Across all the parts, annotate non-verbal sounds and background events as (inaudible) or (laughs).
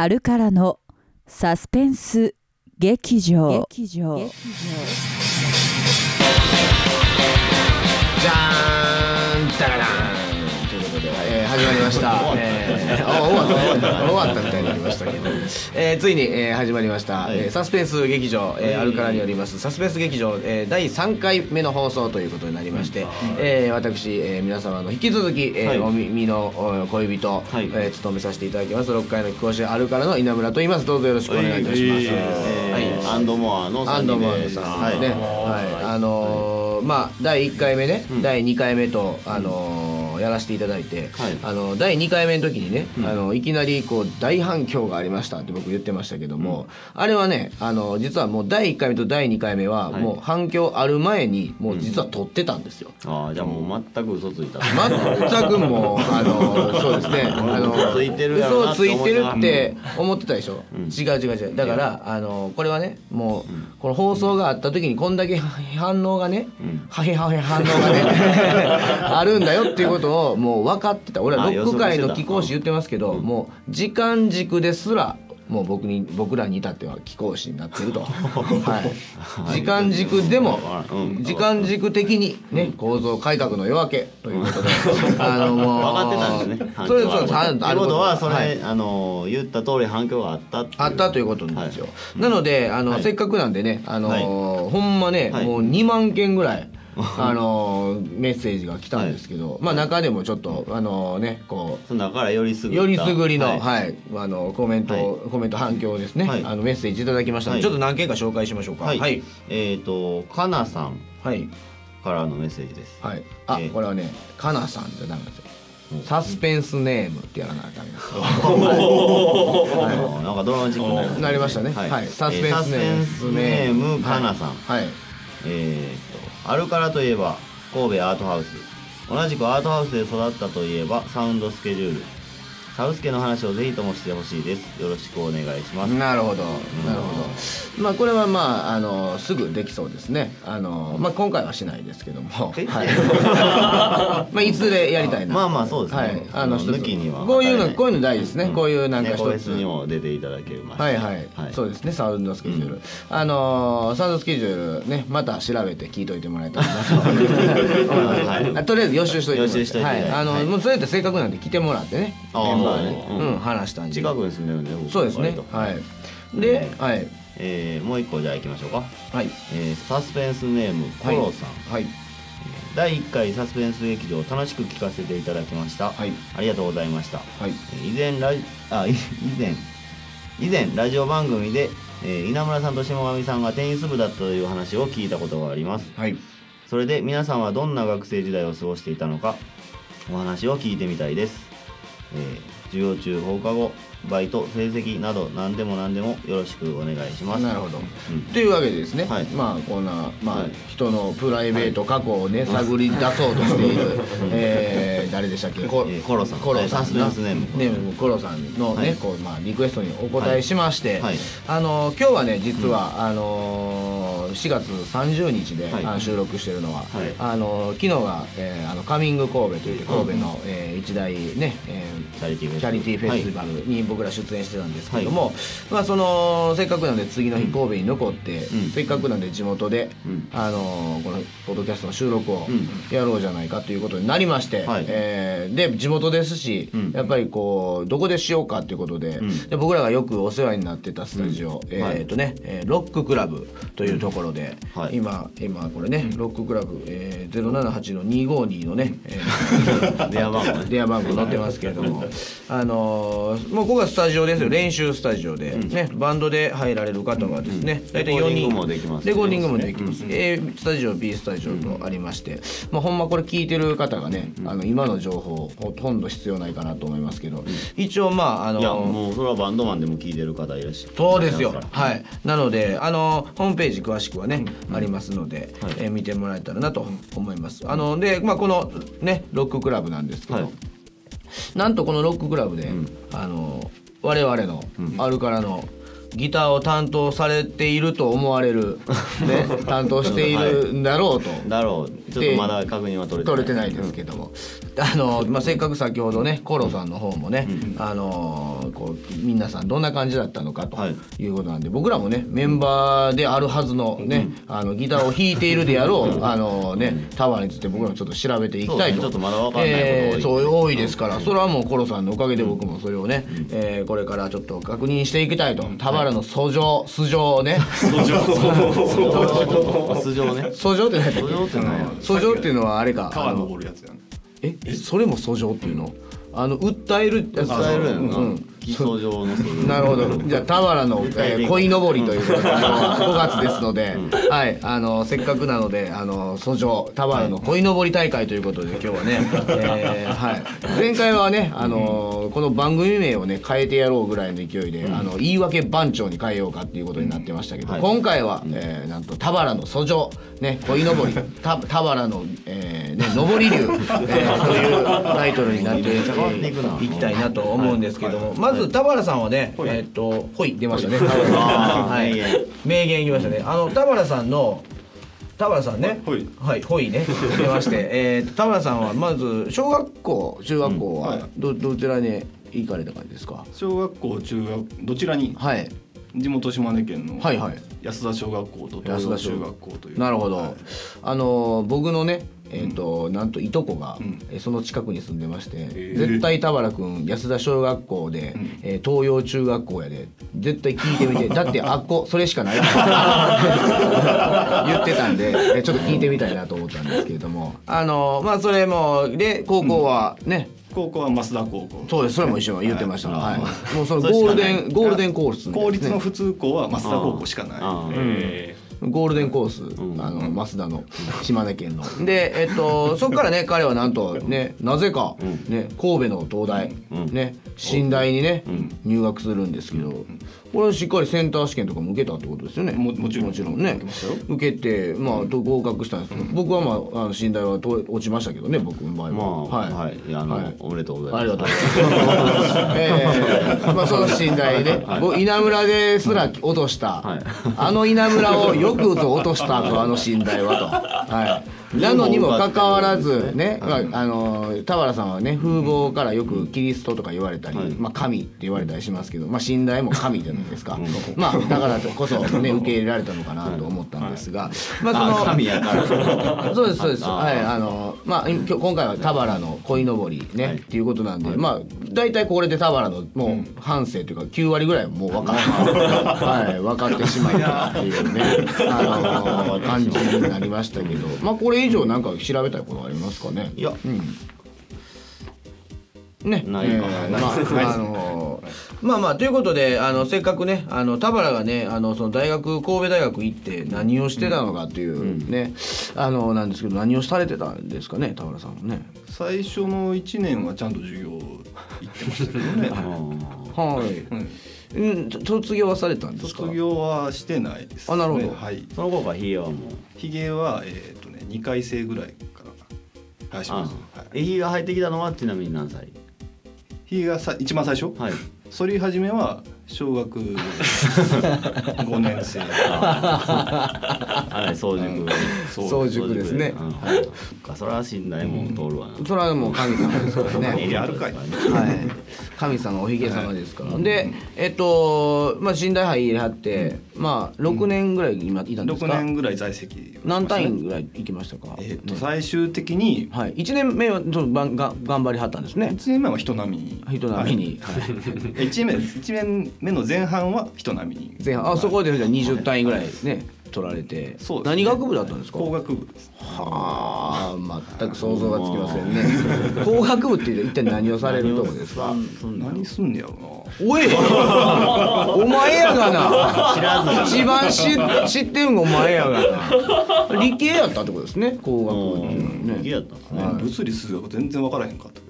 あるからのサスペンス劇場。劇場。じゃーんえー始まりました。(laughs) えー、あ終わった終わった終わったみたいになりましたけど、えーついに、えー始まりました、えーサスペンス劇場、えーアルカラによります。サスペンス劇場、えー第3回目の放送ということになりまして、えー私、えー皆様の引き続き、えーはい。お耳のお恋人、はい。えー務めさせていただきます。6回の講師アルカラの稲村と言います。どうぞよろしくお願いいたします。えーアンドモアの3アンド人ですはい。ね、はい、あのーまあ第1回目ね、第2回目とあのーやらせていただいて、はい。あの第2回目の時にね、あのいきなりこう大反響がありましたって僕言ってましたけども、あれはねあの実はもう第1回目と第2回目ははい。もう反響ある前にもう実は撮ってたんですよ。ああじゃあもう全く嘘ついた。(laughs) 全くもうあのそうですね。(laughs) あの嘘ついてる嘘なついてるっってて思ってたでしょ、うん。違う違う違う。だからあのこれはねもうこの放送があった時にこんだけ反応がね、うん。はへはへ反応がね (laughs) あるんだよっていうことをもう分かってた。俺はあロック界の貴公子言ってますけど、もう時間軸ですらもう僕に僕らに至っては貴公子になってると、(laughs) はい、時間軸でもうん。時間軸的にね構造改革の夜明けということで。あのもう分かってたんですねそれそうあということはそれ、はい。あの言った通り反響があったあったということなんですよ、はい。なのであの、はい。せっかくなんでねあの、はい。ほんまね、はい。もう2万件ぐらい (laughs) あのメッセージが来たんですけど、まあ中でもちょっとあのねこうその中からよりすぐよりすぐりの、ははい。い、あのコメント、はい。コメント反響ですね、はい。あのメッセージいただきましたので、はい。ちょっと何件か紹介しましょうか。はい。はい、えっ、とかなさんはい、からのメッセージです。はい。あ、えー。これはね、かなさんじゃダメなんですよ。うんサスペンスネームってやらなあかんんですなんかドラマチックになりましたね。はい、サスペンスネーム。かなさん、はい。えー、とアルカラといえば神戸アートハウス。同じくアートハウスで育ったといえばサウンドスケジュール。サウスケの話をぜひともしてほしいです。よろしくお願いします。なるほど、なるほど。まあこれはまああのすぐできそうですね。あのまあ今回はしないですけども、え？はい。(laughs) まあいずれやりたいな。まあまあそうですね。はい。あの抜きにはこういうのこういうの大事ですね。こういうなんか一つ。にも出ていただけましたはい。はい、そうでですね。サウンドスケジュール、あのーサウンドスケジュールねまた調べて聞いといてもらえたらなと。(laughs) はい。(laughs) あとりあえず予習しといてもらって予習しといてはい。あの、はい。もうそれって正確なんで来てもらってねメンバーね。うん、話したんで。近くに住んでるんで僕。そうですね。はい。で、はい。えーもう一個じゃあ行きましょうか、はい。えーサスペンスネームコロさん、はい。第1回サスペンス劇場楽しく聞かせていただきました、はい。ありがとうございました。はい。えー以前ラジあい (laughs) 以前。以前ラジオ番組で、えー稲村さんと下上さんがテニス部だったという話を聞いたことがあります。はい。それで皆さんはどんな学生時代を過ごしていたのかお話を聞いてみたいです、えー授業中放課後バイト成績など何でも何でもよろしくお願いします。なるほど。うん。というわけでですね、はい。まあこんな、まあはい。人のプライベート過去をね、探り出そうとしている、(laughs) えー誰でしたっけ？コえーコロさん。コロさん。サスペンスネーム。ネームコロさんのね、はい。こうまあリクエストにお答えしまして、はい。あの今日はね実は、あの4月30日で、収録してるのは、はい。あの昨日が、えーあのカミング神戸といって神戸の、えー一大ね、えーチャリティーフェス。ティバルに僕ら出演してたんですけども、まあそのせっかくなんで次の日神戸に残って、うん。せっかくなんで地元で、うん。あのこのポッドキャストの収録をうんやろうじゃないかということになりまして、はい。えーで地元ですし、うん。やっぱりこうどこでしようかということで,、うん。で僕らがよくお世話になってたスタジオ、えっ、とね、えーロッククラブというところで、はい。今今これねロッククラブ、えー、078の252のね、えー (laughs) 電話番号ね。電話番号載ってますけれどもあのーもうここがスタジオですよ。練習スタジオで、ねバンドで入られる方はですね、大体4人。レコーディングもできます。レコーディングもできます、A スタジオ B スタジオとありまして、まあ、ほんまこれ聞いてる方がね、あの今の情報ほとんど必要ないかなと思いますけど、一応まああのいやもうそれはバンドマンでも聞いてる方いらっしゃる。そうですよ。はい。なので、あのホームページ詳しくはね、ありますので、はい。えー見てもらえたらなと思います。あので、まあこのねロッククラブなんですけど、はいなんとこのロッククラブで、あの我々のアルカラのギターを担当されていると思われる、(laughs) ね、担当しているんだろうと。だろう。ちょっとまだ確認は取れてない。取れてないですけども、あのまあ、せっかく先ほどねコロさんの方もね、あのこう皆さんどんな感じだったのかとはい。いうことなんで、僕らもねメンバーであるはずのね、あのギターを弾いているであろう、あのねタワーについて僕らもちょっと調べていきたいと。ねちょっとまだわかんないえーそう多いですから、それはもうコロさんのおかげで僕もそれをね、えーこれからちょっと確認していきたいと。田原の訴状素性をねあ素性。ね訴状 (laughs) って何やったっ素性って訴状っていうのはあれか川登るやつやね。えそれも訴状っていうの？あの訴えるやつ。伝えるやんな。うん基礎上のなるほど。じゃあ田原の、えー、鯉のぼりということで、あの5月ですので、はい、あのせっかくなので、あの訴状田原の鯉のぼり大会ということで今日はね、えーはい。前回はね、あのこの番組名をね変えてやろうぐらいの勢いで、あの言い訳番長に変えようかっていうことになってましたけど、はい。今回は、えーなんと田原の訴状ね鯉のぼりた田原の、えーね上り竜、えーというタイトルになっていくな。いきたいなと思うんですけども、まず田原さんはね、えーっとほい出ましたね。はい。名言名言言いましたね。あの田原さんの田原さんね、ほい。はい、ほいね、出まして、(laughs) えーと田原さんはまず小学校、中学校うんははい。どどちらに行かれた感じですか？小学校中学どちらに？はい、地元島根県のはいはい。安田小学校と東洋中学校という。なるほど、はい。あの僕のねえーとなんといとこが、うん。えーその近くに住んでまして、ー。絶対田原君安田小学校で、ん。えー東洋中学校やで絶対聞いてみて (laughs) だってあっこそれしかない (laughs) 言ってたんで、えーちょっと聞いてみたいなと思ったんですけれどもあのまあそれもで高校はね、高校は増田高校。そうですそれも一緒言ってました、ははい。い。もうそのゴールデンゴールデンコースみたいな公立の普通校は増田高校しかないゴールデンコース、ん。あの増田の島根県の。でえっとそこからね (laughs) 彼はなんとねなぜか、ね神戸の東大、うん。ね新大にね、ん。入学するんですけど、これはしっかりセンター試験とかも受けたってことですよね。ももちろん。もちろんね。受けてまあと合格したんです。けど、僕はまああの新大はと落ちましたけどね僕の場合まはあはい、あの、はい。おめでとうございます。ありがとうございます。(laughs) ええ。まあその信頼で、僕稲村ですら落とした、はい。あの稲村をよくぞ落としたとあの信頼はと。はい。なのにもかかわらずね、まああの田原さんはね風貌からよくキリストとか言われたり、はい。まあ神って言われたりしますけど、まあ信頼も神じゃないですか。(laughs) まあだからこそね受け入れられたのかなと思ったんですが、まあそのあ神やから。(laughs) そうですそうです。あはいあのまあ今回は田原の鯉のぼりね、はい。っていうことなんで、まあ大体これで田原のもう半生というか9割ぐらいはもう分かっ (laughs) はい分かってしまったっていうね。あの感じになりましたけど、まあこれ以上なんか調べたいことありますかね？いや。ね、ないか。えーまああのまあまあということであのせっかくねあの田原がねあのその大学神戸大学行って何をしてたのかっていうね、あのなんですけど何をされてたんですかね？田原さんはね。最初の1年はちゃんと授業行ってましたけどね。(laughs) はい。うんうん、卒業はされたんですか？卒業はしてないです、ね、あなるほど。はい。その頃からヒゲはもう。ひげはえ2回生ぐらいから。生やします。あはい。ヒゲが入ってきたのはちなみに何歳？ひげがさ一番最初？はい剃り始めは小学5年生あれ早熟早熟ですねうんそっかそれは信頼も通るわなそれはもう神様ですからね。ひげあるかいはい。神様おひげ様ですから。で、えっとまあ寝台入りはって、まあ六年ぐらい今いたんです6。年ぐらい在籍をしま何単位ぐらい行きましたか。えっ、と、最終的にはい。一年目はそのばんが頑張りはったんですね。1年目は人並みに人並みに。はい1年目一年目の前半は人並みに。前半。あそこでじゃあ20単位ぐらいね取られて。そうですね。何学部だったんですか？工学部です。はあ全く想像がつきませんね。工学部って一体何をされるとこですか？何すんねやろおい！お前やがな。知らずに一番知知ってるのお前やがな。理系やったってことですね工学部っていうのはうん。ヒゲねやったんですね。な、物理数学全然分からへんかったけど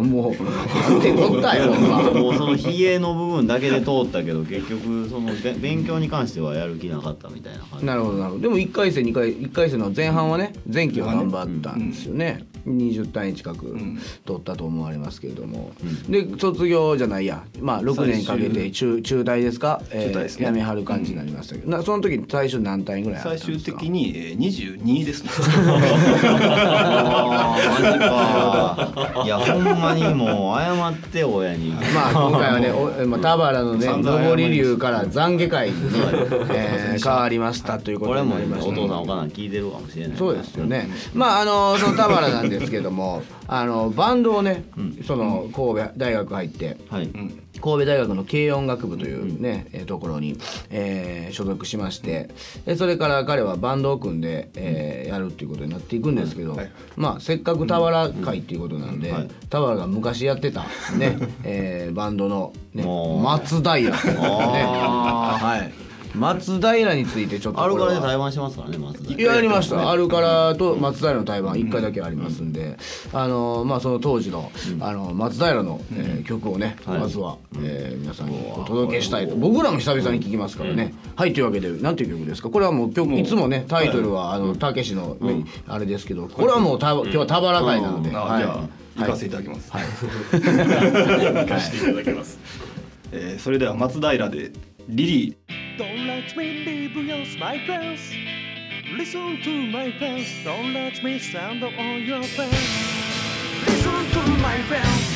もうなんてこったよもうその冷えの部分だけで通ったけど結局その勉強に関してはやる気なかったみたいな感じ。なるほどなるほど。でも1回戦2回1回戦の前半はね前期は頑張ったんですよね、20単位近くん。取ったと思われますけれども、で卒業じゃないや。まあ6年かけて中中退ですか、え中退ですね。やめはる感じになりましたけど、なその時に最初何単位ぐらい最終的にえー22ですね。(laughs) マジか。いやほんまにもう謝って親に。まあ今回はね、おまあ、田原のね上り流から懺悔会にね、えー変わりましたということになりましたお父さんお母さん聞いてるかもしれない。そうですよね。まああのその田原なんですけども、あのバンドをね、その神戸大学入って。はい、神戸大学の軽音楽部というね、えーところに、えー所属しましてでそれから彼はバンドを組んで、えーやるっていうことになっていくんですけど、はい。まあせっかく田原会っていうことなんで、はい。田原が昔やってたね、(laughs) えーバンドの、ね、松平っていうね、あはい、(laughs) 松平についてちょっとあるこれは。からで対バンしてますからね松田やりました、アルカラと松平の対バン1回だけありますんで、あのまあ、その当時の,、あの松平の、えー曲をね、はい。まずは、えー皆さんにお届けしたいと。僕らも久々に聞きますからね、はいというわけでなんていう曲ですか？これはもう曲いつもねタイトルはあのたけしの、あれですけどこれはもうた今日は田原会なので、あはい。じゃあ行かせていただきます、はい。(laughs) 行かせていただきます、えーそれでは松平でリリー let me leave your my face. Listen to my face. Don't let me stand on your face. Listen to my face.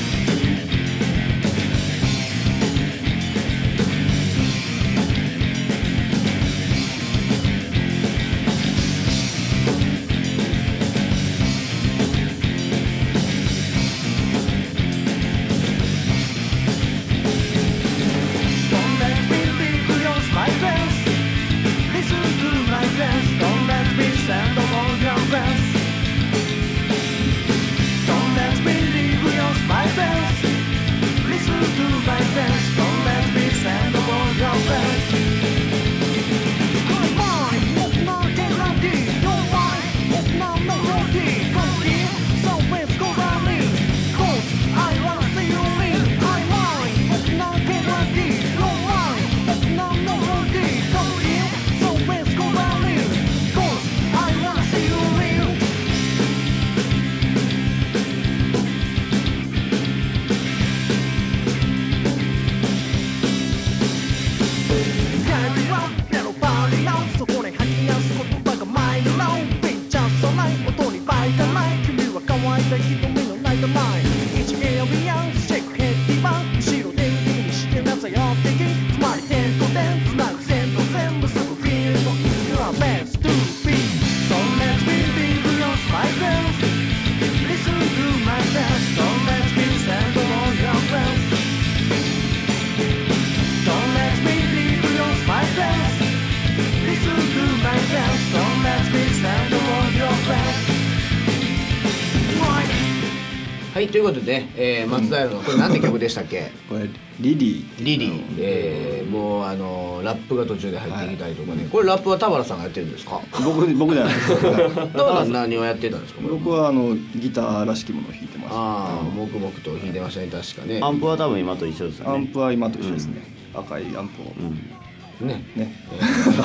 はいということで、えー松平のこれなんて曲でしたっけ？これリリー。リリー、えーもうあのラップが途中で入ってきたりとかね、これラップは田原さんがやってるんですか？僕僕じゃないです。(laughs) 田原さん何をやってたんですか？僕はあのギターらしきものを弾いてましたああ黙々と弾いてましたね確かね。アンプは多分今と一緒ですよね。アンプは今と一緒ですね、赤いアンプを、ね。ね。(laughs)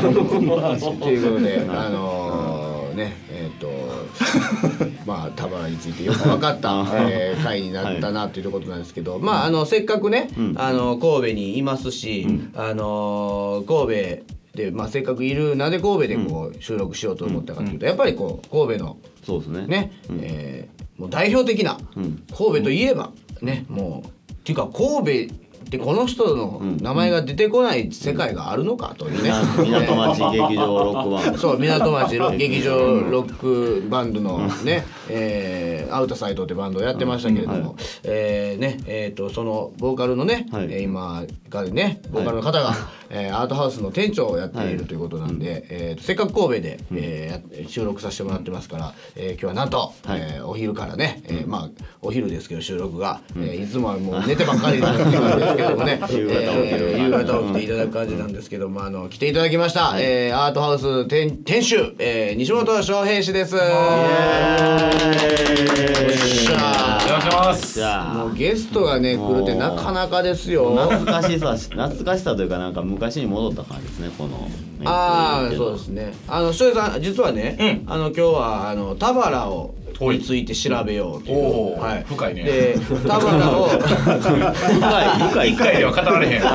ということであのーねえっ、と (laughs) まあ田原についてよく分かった、(laughs) えー回になったなということなんですけど、まああのせっかくね、ん。あの神戸にいますし、あのー神戸で、まあ、せっかくいるなぜ神戸でこう収録しようと思ったかというと、やっぱりこう神戸のそうですね。ね、えーもう代表的な、ん。神戸といえばねもうっていうか神戸ってこの人の名前が出てこない世界があるのかというね、(laughs) 港町劇場ロックバンドそう港町ロ劇場ロックバンドのね、えーアウトサイトってバンドをやってましたけれども、えーねえー、とそのボーカルのね、はい。えー今がねボーカルの方が、えーアートハウスの店長をやっているということなんで、えーとせっかく神戸で、えーや収録させてもらってますから、えー今日はなんと、えーお昼からね、えーまあお昼ですけど収録が、えーいつもはもう寝てばっかりなんですけどもね (laughs) 夕方えー夕方起きていただく感じなんですけども、あの来ていただきました、えーアートハウス店店主、えー西本翔平氏です。およっしゃお願いします。じゃあ。もうゲストがね来るってなかなかですよ。懐かしさ懐かしさというかなんか昔に戻った感じですねこの。ああそうですね。あの翔平さん実はね、あの今日はあの田原をについて調べようという。おー深いね。で田原を深い深い。一回では語られへん。(laughs)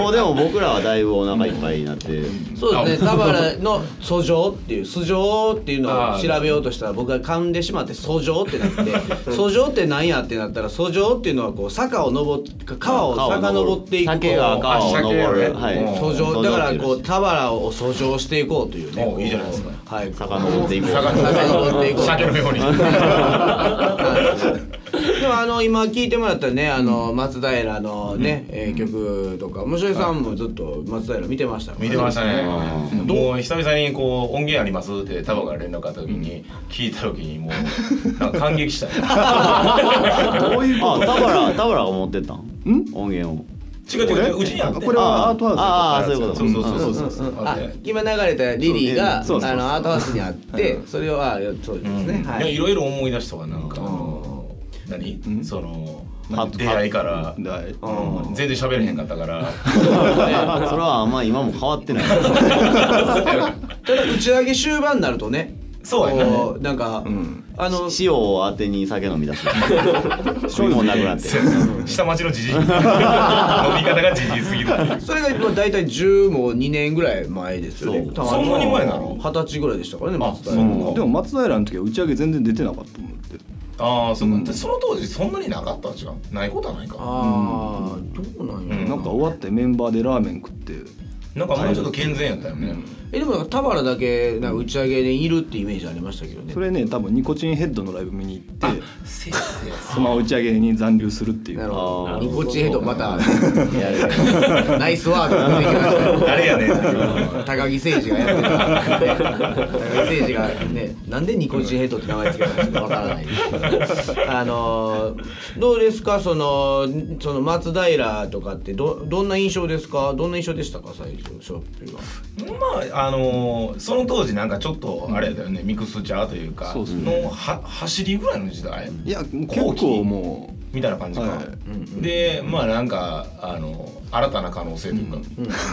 もうでも僕らはだいぶお腹いっぱいになって。そうですね。田原の訴状っていう訴状っていうのを調べようとしたら僕が噛んでしまって訴状ってなって (laughs) 訴状って何やってなったら訴状っていうのはこう坂を登って川を遡っていく。酒が川を登る。あはい。訴状だからこうう田原を訴状していこうというね。おいいじゃないですかはい。遡っていこう。遡っていこう。鮭のよう。にでもあの今聞いてもらったねあの松平のね、えー曲とか面白いさんもずっと松平見てましたから見てましたね。うん。もう久々にこう音源ありますってタバが連絡あった時に聞いた時にもうなんか感激した。よ (laughs) どういうこと？あ田原田原が持ってったん？音源を違う違ううちにあってこれはアートハウスああそういうこと。そうそうそうそう。今流れたリリーがあのアートハウスにあってそれはそうですね、うん。はい。いやいろいろ思い出したわなんか。何？そのは出会いから。だいうん。全然喋れへんかったから。(laughs) それはあんま今も変わってない。(laughs) ただ打ち上げ終盤になるとねそうな。んか、ん。あの塩を当てに酒飲み出す。(laughs) そういうのもなくなって下町のじじい。(laughs) 飲み方がじじいすぎる。それが大体10も2年ぐらい前ですよね。そんなに前なの？二十歳ぐらいでしたからね松平そう。うんでも松平の時は打ち上げ全然出てなかったもんって。ああそうか。でその当時そんなになかったん違うない？ことはないか。ああどうなんやろうんなんか終わってメンバーでラーメン食って。なんかもうちょっと健全やったよねえでもなんか田原だけなんか打ち上げでいるってイメージありましたけどね。それね多分ニコチンヘッドのライブ見に行ってその打ち上げに残留するっていう。なるほど。ニコチンヘッドまたやるナイスワークが出てきましたよ誰やねん。高木誠二がやってた高木誠二がねなんでニコチンヘッドって名前つけたのかちょっとわからない。あのーどうですかそのその松平とかってどどんな印象ですか？どんな印象でしたか最初ショッピーは。まああのーその当時なんかちょっとあれだよねミクスチャーというかのは走りぐらいの時代いや結構もみたいな感じか、はい。でまあなんかあの新たな可能性というか、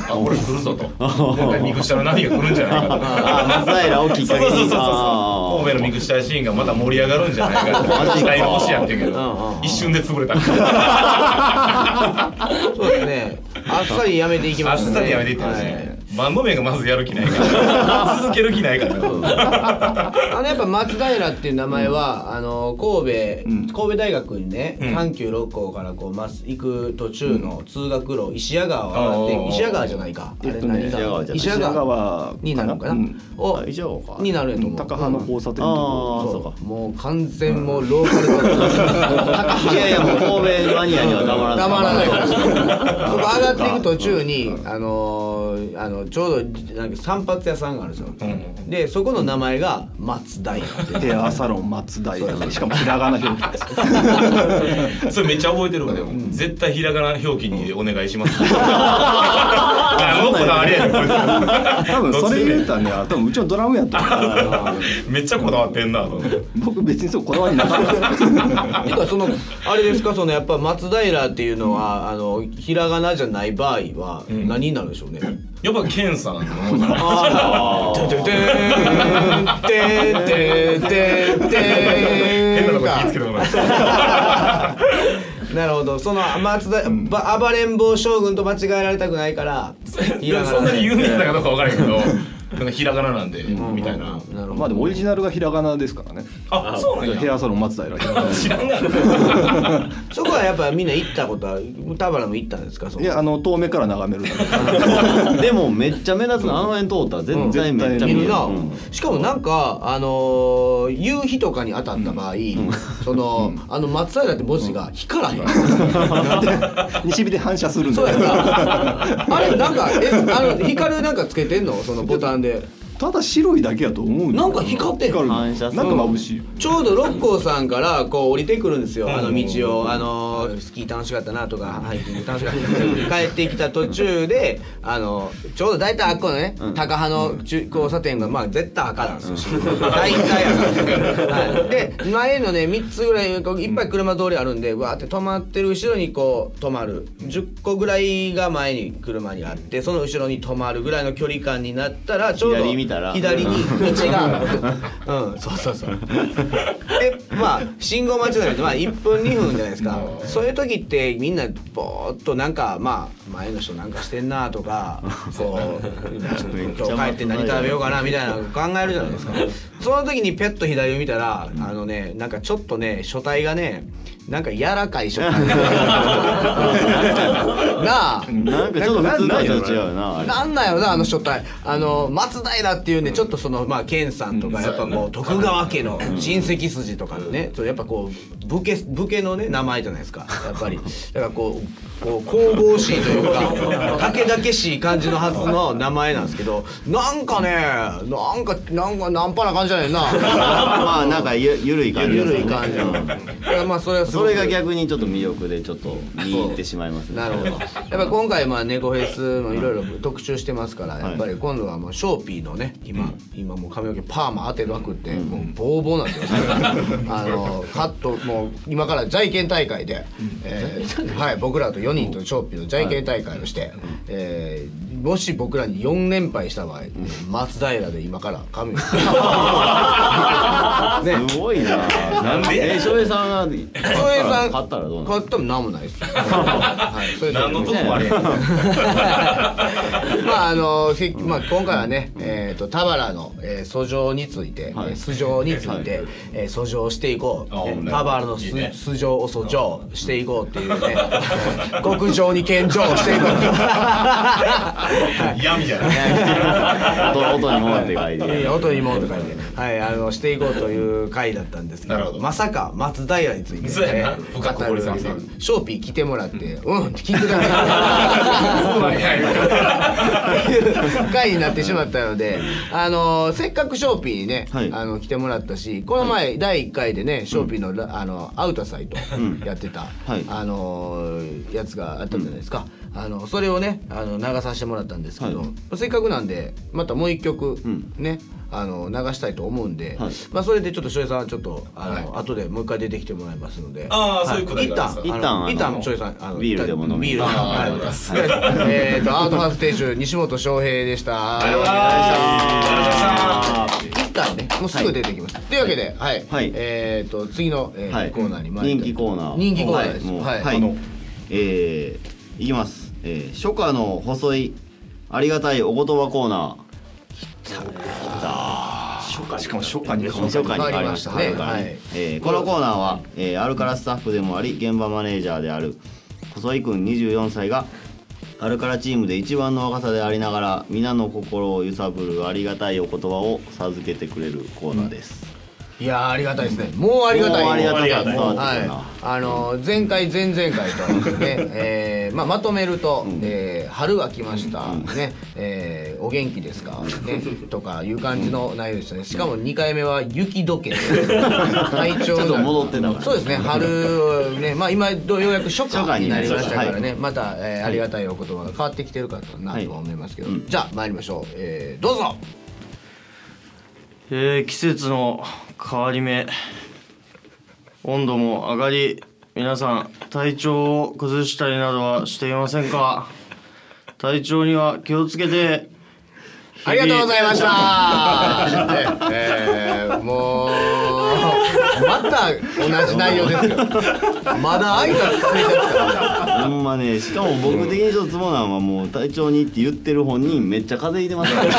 あ俺来るぞと。(laughs) ミクシャの波が来るんじゃないかと。(laughs) あ松平をきっかけにそうそうそうそう。あー。神戸のミクシャシーンがまた盛り上がるんじゃないかと。(laughs) 期待の星やってんけど。一瞬で潰れた。そうですね。あっさりやめていきあっましたねさりやめていってますはい。ね、バンド名がまずやる気ないから。(laughs) 続ける気ないから。あのやっぱ松平っていう名前は、あの神戸、うん。神戸大学にね、うん。阪急六甲からこうまっ行く途中の通学路石屋川を上がって、うん石屋川じゃないか、あれえっとね石屋川になるのかな、うん。をあ以上か。になるんやと思う、高羽の交差点。あのあそう。か。もう完全もうローカルの (laughs) いやいやもう神戸マニアにはたまらない。たまらないから。(laughs) そこ上がっていく途中にあのーあのちょうどなんか散髪屋さんがあるんですよ、うん。でそこの名前が松平ってとヘアサロン松平しかもひらがな表記。で (laughs) すそれめっちゃ覚えてるわでも、絶対ひらがな表記にお願いします。(laughs) 多分それ言うたらね多分うちのドラムやったから。めっちゃこだわってんな僕別にそうこだわりなかった。(laughs) ていうかそのあれですかそのやっぱ松平っていうのはあのひらがなじゃない場合はん。何になるんでしょうね？やっぱケンさんの方じゃないああ。ててててててて変なと気ーんぃつけてもらってなるほどその松田、ば暴れん坊将軍と間違えられたくないからひらがそんなに有名だかどうか分からへんけどなんかひらがななんでみたいな。なるほどまあでもオリジナルがひらがなですからね。あそうなんや。ヘアサロン松平知らんがな。(laughs) そこはやっぱみんな行ったことは田原も行ったんですか？いやあの遠目から眺める (laughs) でもめっちゃ目立つのあの辺通ったら絶対めっちゃ見える。な、うん。しかもなんかあのー夕日とかに当たった場合、その、あの松平って文字が光らへん、(laughs) 西日で反射するんだそうやな。あれなんかえあの光るなんかつけてんの？そのボタンでただ白いだけやと思うな。んか光ってる反射する。なんか眩しい。よちょうど六甲さんからこう降りてくるんですよ、あの道を、あのスキー楽しかったなとか、ハイキング楽しかった帰ってきた途中で、あのちょうど大体あっこのね、高羽の中交差点が、まあ、絶対赤なんですよ、信号大体赤なんですよ、はい、で、前のね、3つぐらい、こういっぱい車通りあるんで、わーって止まってる後ろにこう止まる、10個ぐらいが前に車にあって、その後ろに止まるぐらいの距離感になったら、ちょうど左見たら左に道がある。うん、そうそうそう。で、まあ信号待ちなまあ1分2分じゃないですか。そういう時ってみんなぼーっとなんかまあ前の人なんかしてんなとか、こう今日帰って何食べようかなみたいなの考えるじゃないですか。その時にペッと左を見たら、あのねなんかちょっとね書体がね。なんか柔らかい書体。(laughs) なあ。なんかちょっと普通と違うよなあれ。なんだよなあの書体。あの松平っていうねちょっとそのまあ健さんとかやっぱこう徳川家の親戚筋とかのねそうやっぱこう武家武家のね名前じゃないですか。やっぱり。だからこうこう神々しいというか武々しい感じのはずの名前なんですけどなんかねなんかなんかナンパな感じじゃないな。(laughs) まあなんかゆゆるい感じゆるい感じの。まあそれはそれが逆にちょっと魅力でちょっと見入ってしまいますね。なるほど。やっぱ今回まあ猫フェスもいろいろ特集してますから、やっぱり今度はもうショーピーのね今、今もう髪の毛パーマ当てまくって、もうボーボーなんですよ。(laughs) あのカットもう今からジャイケン大会で、えーはい僕らと4人とショーピーのジャイケン大会をして、えーもし僕らに4連敗した場合、松平で今から髪を。(laughs) ね。すごいな。なんで？え翔平さんが翔平さん勝ったらどうなの勝ったら何もないです。(laughs) はい。それで。何のとこもあれ。や (laughs) まああのひまあ今回はねえっ、と田原の、えー、訴状について、はい。えー訴状について、えー訴状していこう、のすいいね訴状を訴状していこうっていうね。(laughs) 極上に献上していこう。闇じゃない。音音にもって書いてや音にもと書いて、はい、あのしていこうという回だったんですけど。まさか松平について、ね、深く掘り下げてショーピー来てもらって、うん聞くだけそうなんやいう回 (laughs) になってしまったので、あのせっかくショーピーにね、はい。あの来てもらったしこの前、第1回でねショーピーの,ラ、あのアウトサイトん。やってた、はい。あのやつがあったじゃないですか、あのそれをねあの流させてもらったんですけど、はい。せっかくなんでまたもう一曲ん。ね、あの流したいと思うんで、はい。まあそれでちょっと翔平さんはちょっとあの、後でもう一回出てきてもらいますので。ああそういうこと一旦一旦一旦翔平さんあのビールでも飲みビールでも。ありがとうございます。えっとアウトハウス亭主西本翔平でした。ありがとうございました一旦ねもうすぐ出てきます。というわけで、はい、はい。えっ、と次の、えーはい。コーナーに参り人たい気コーナー。人気コーナーです。はい。あのえーいきます、えー初夏の細いありがたいお言葉コーナしかも初夏にー初夏に。変わりましたね。はい。えーこのコーナーは、えーアルカラスタッフでもあり現場マネージャーである細井くん24歳がアルカラチームで一番の若さでありながら皆の心を揺さぶるありがたいお言葉を授けてくれるコーナーです、いやーありがたいですね。もうありがたい。ありがたいはいあの前回前々回とね、(laughs) えーまあまとめると、えー春が来ました、ね、えーお元気ですか？ねとかいう感じの内容でしたね。しかも2回目は雪解けで (laughs) 体調ちょっと戻ってそうですね。春ねまあ今ようやく初夏になりましたからね。はいまた、えーありがたいお言葉が変わってきてるかなとは思いますけど、じゃあ参りましょう。えーどうぞ。えー季節の変わり目。温度も上がり皆さん体調を崩したりなどはしていませんか？体調には気をつけてありがとうございました。えー、もうまた同じ内容ですよ。まだ挨拶ついてるから。ほんまねしかも僕的にちょっとツボなんはもう体調にって言ってる本人めっちゃ風邪ひいてますから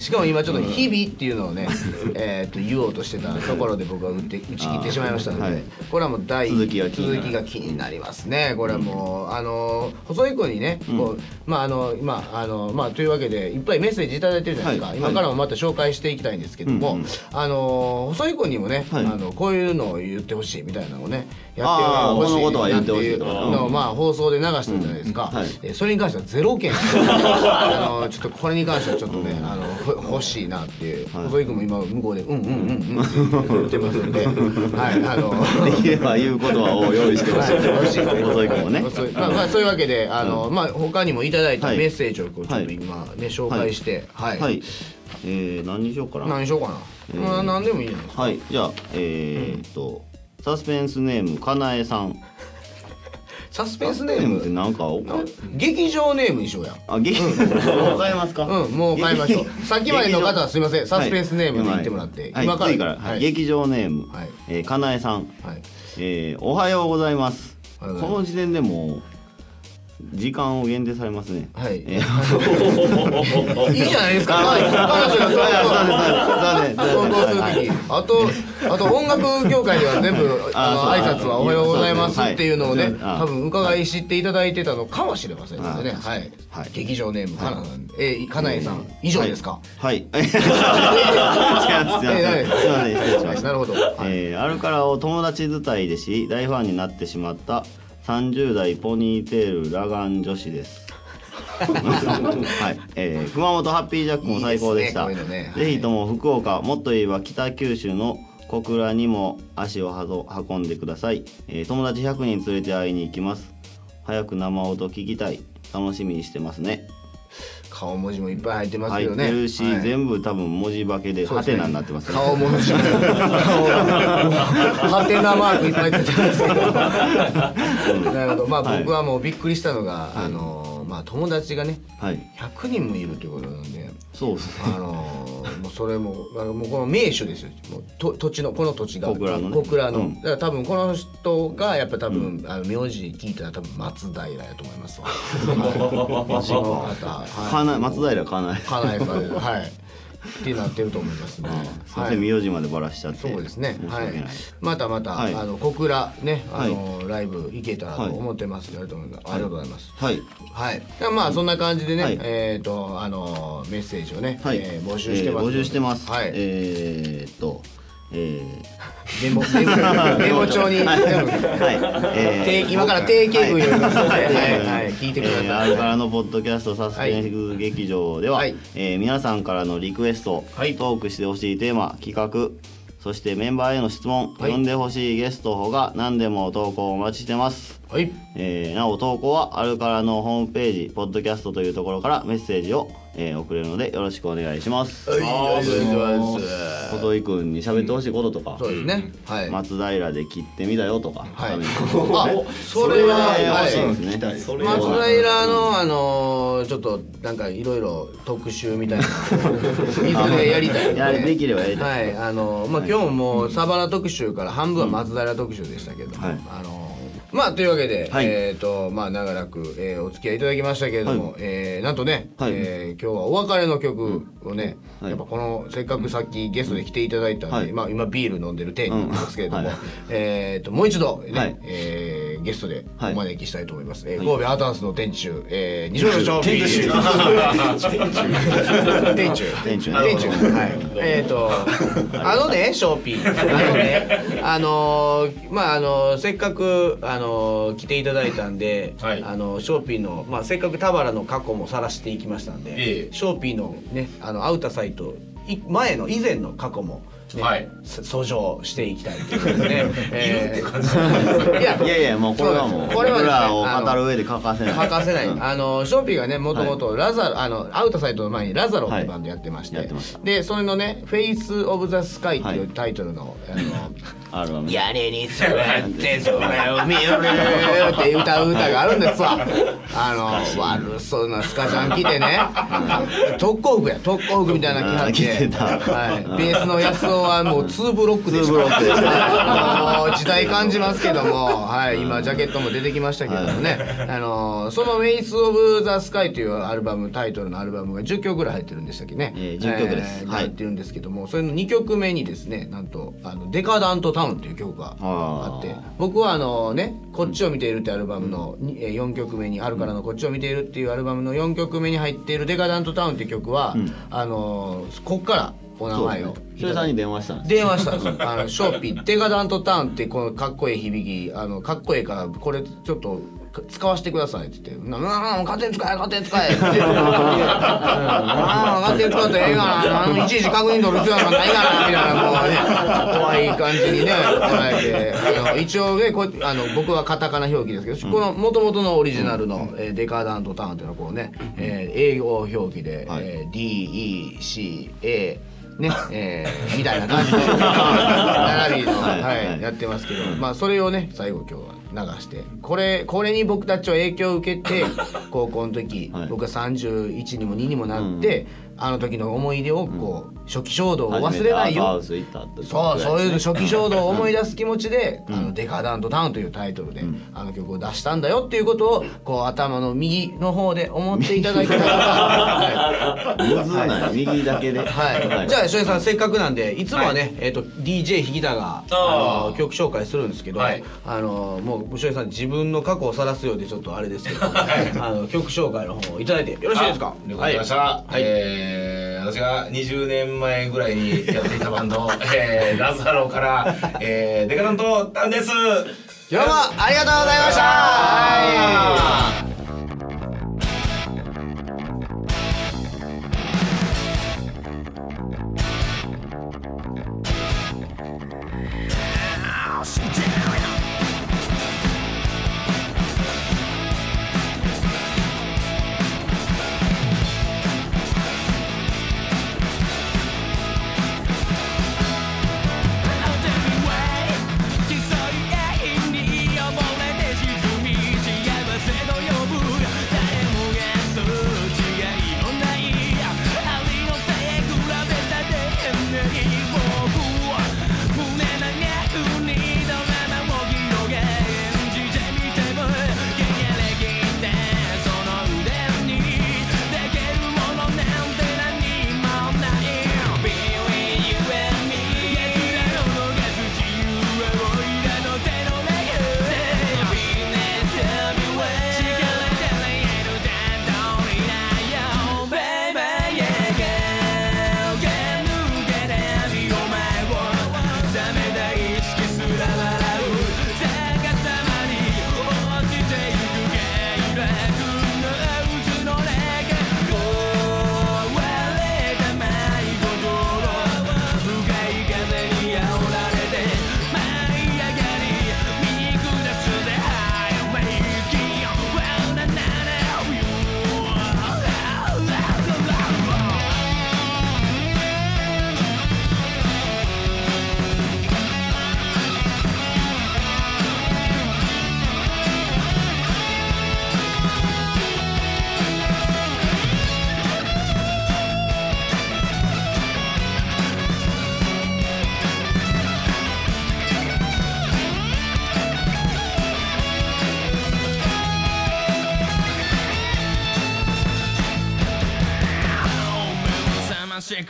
しかも今ちょっと日々っていうのをね、えー、と言おうとしてたところで僕は打って打ち切ってしまいましたので、はいこれはもう第続きが気になる続きが気になりますねこれはもう、あの細井君にね、こうまああのまああのまあというわけでいっぱいメッセージいただいてるじゃないですか、はい。今からもまた紹介していきたいんですけども、うんうん。あの細井君にもね、はい。あのこういうのを言ってほしいみたいなのをねやってほしいこのことは言ってほしいう。のをまあ放送で流したじゃないですか、うん。はい。えーそれに関してはゼロ件。(laughs) あのちょっとこれに関してはちょっとね、あのほ欲しいなっていう。はい。細井君も今向こうで「うんうんうんうん」って言ってますんで。(laughs) はいあの。できれば言うことはを用意してほしい。はい細い子もね。まあまあそういうわけであの、まあ他にもいただいたはい。メッセージをこうちょっとはい。今ね紹介して。はい、はい。えー、何にしようかな。何しようかな、えー。まあ何でもいいじゃないですか。はい。じゃあえー、っとサスペンスネームかなえさん。サスペンスネネーム？ってなんかおか劇場ネームにしようや。あ劇もう変えますか？うんもう変えましょう。さっきまでの方はすいません。サスペンスネームではい言ってもらって、はい。今から。次から、はい。劇場ネーム、はい。えーかなえさん、はい。えーおはようございます。この時点でもう時間を限定されますね。はい。えー。(laughs) いいじゃないですか。彼女が投稿するときあとあと音楽業界では全部 (laughs) あのあ挨拶はおはようございますっていうのをね多分伺い知っていただいてたのかもしれませんね。あはい。はい。劇場ネームかなえーかなえさん。以上ですか？はい。なるほど。はい。えーアルカラを友達伝いでし大ファンになってしまった30代ポニーテール裸眼女子です。(laughs) はい、えー熊本ハッピージャックも最高でした。いいですねこういうのね。ぜひとも福岡もっと言えば北九州の小倉にも足を運んでください、えー友達100人連れて会いに行きます。早く生音聞きたい。楽しみにしてますね顔文字もいっぱい入ってます入っけどねてるし、はい。全部多分文字化けでハテナになってますね。顔文字も。顔ハテナマークいっぱいついてますけど。(laughs) なるほど。まあはい。僕はもうびっくりしたのが、あのまあ友達がねはい。100人もいるということなんでそうですね。あのもうそれもあのもうこの名手ですよ。もうと土地のこの土地が小倉のね。小倉の、うん。だから多分この人がやっぱ多分、あの名字聞いたら多分松平やと思いますわ。(laughs) はい、松平かなえかなえさん。はいってなってると思いますね。すいません名字までばらしちゃってそうですね。はい。またまた、はいあの小倉ねあの、ライブ行けたらと思ってます。ありがとうございます。はいはい。でまあそんな感じでね、はいえっ、とあのメッセージをね、募集してます募集してます。はい。えーっと、えメモメモメモ帳に、ー、はい、え定今から定型文読みますので、はい。はい。はい。聞いてください。えーアルカラのポッドキャストサスペンス劇場では、はい。えー皆さんからのリクエスト、はい。トークしてほしいテーマ企画そしてメンバーへの質問、はい。呼んでほしいゲストが何でも投稿お待ちしてます、はい。えーなお投稿はアルカラのホームページポッドキャストというところからメッセージを、えー送れるのでよろしくお願いしますはい。ありがとうございます。細井君に喋ってほしいこととか、そうですね。はい。松平で切ってみたよとか、はい。多あ分、それは、欲しいはいですね。それ松平のあのーちょっとなんかいろいろ特集みたいな (laughs) いずれやりたいやできればやりたはいあのーまあ今日もサバラ特集から半分は松平特集でしたけども、はいあのーまあというわけで、はい。えっ、とまあ長らく、えーお付き合いいただきましたけれども、はい。えーなんとね、はい。えー今日はお別れの曲をね、はいやっぱこのせっかくさっきゲストで来ていただいたんで、はい。まあ今ビール飲んでる手になんですけれども、うんはい。えっ、ともう一度ね、はい。えーゲストでおはい。招きしたいと思います。えーはい。神戸アータンスの店主、えー、西本翔店主。店長店長店長はい。えっ、とあのねショーピー。あのねあのーまああのーせっかくあのー来ていただいたんで、はい。あのショーピーのまあせっかく田原の過去も晒していきましたんで、ええ。ショーピーのねあのアウタサイトい前の以前の過去もね、はい。そ訴状していきたいということでね、(laughs) いるって感じ。(laughs) いやいやいやもうこれはもうこれはね僕らをあの語る上で欠かせない。欠かせない、うん。あのショーピーがねもともとラザロ、あのアウトサイトの前にラザロってい。うバンドやってまして、はいでそれのね「フェイス・オブ・ザ・スカイ」っていはい。うタイトルの、あの (laughs) 屋根に座ってそれを見るって歌う歌があるんですわ。あの悪そうなスカジャン着てね。特攻服や特攻服みたいなの着はって。はい、ベースの安尾はもう2ブロックでしたツーブロックでしたね。もう時代感じますけども、はい、今ジャケットも出てきましたけどもね、あのその「Face of the Sky」というアルバムタイトルのアルバムが10曲ぐらい入ってるんでしたっけね、えー10曲です。はい。入ってるんですけどもそれの2曲目にですねなんとあの「Decadent Town」という曲があって僕はあのね「こっちを見ている」ってアルバムの4曲目に「アルカラのこっちを見ている」っていうアルバムの4曲目に入っている「デカダント・タウン」っていう曲は、あのこっからお名前を。ひとさんに電話したんです電話したんですよ。あのショーピー。デカダントタウンってこのかっこいい響きあのかっこいいからこれちょっと使わせてくださいって言って「なな勝手に使え勝手に使え」って。言って「うん。勝手に使ってええがな。あのいちいち確認取る必要なんかないがな」みたいなもうね。怖い感じにね捉えて。あの一応ねこあの僕はカタカナ表記ですけど、この元々のオリジナルの、えーデカダントタウンっていうのはこうね、えー英語表記で、はい。えー DECA ね、えーみたいな感じで並びの、はいやってますけど、まあそれをね最後今日は流してこれこれに僕たちは影響を受けて (laughs) 高校の時、はい。僕が31にも2にもなって、あの時の思い出をこう、初期衝動を忘れないよそうそういう初期衝動を思い出出す気持ちで「あのデカダントタウン」というタイトルで、あの曲を出したんだよっていうことをこう頭の右の方で思っていただけたら、(laughs) はい。右だけで。はい、じゃあ翔平さんせっかくなんでいつもはね、えっ、と DJ 引田があの曲紹介するんですけど、はい。あのもう翔平さん自分の過去を晒すようでちょっとあれですけど、あの曲紹介の方をいただいてよろしいですか？はい。えー私が20年前ぐらいにやっていたバンド、(laughs) えー、ラザロから、えー、デカダントタウンです。どうもありがとうございました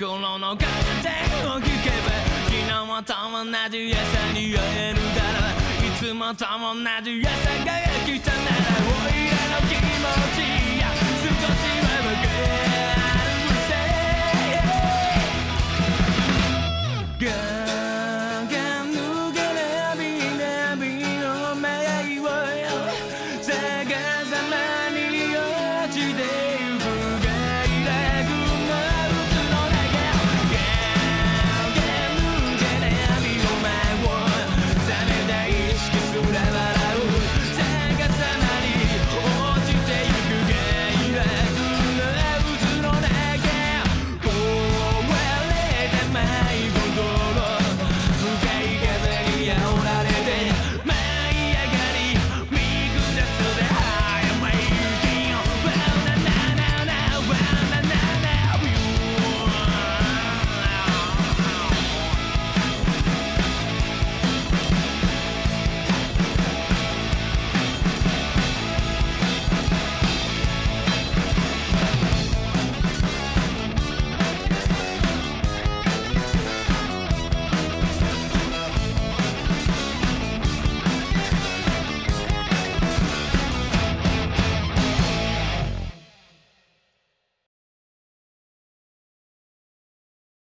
心の風を聞けば昨日もと同じ朝に会えるだろういつもと同じ朝が来たな。らおいらの気持ち。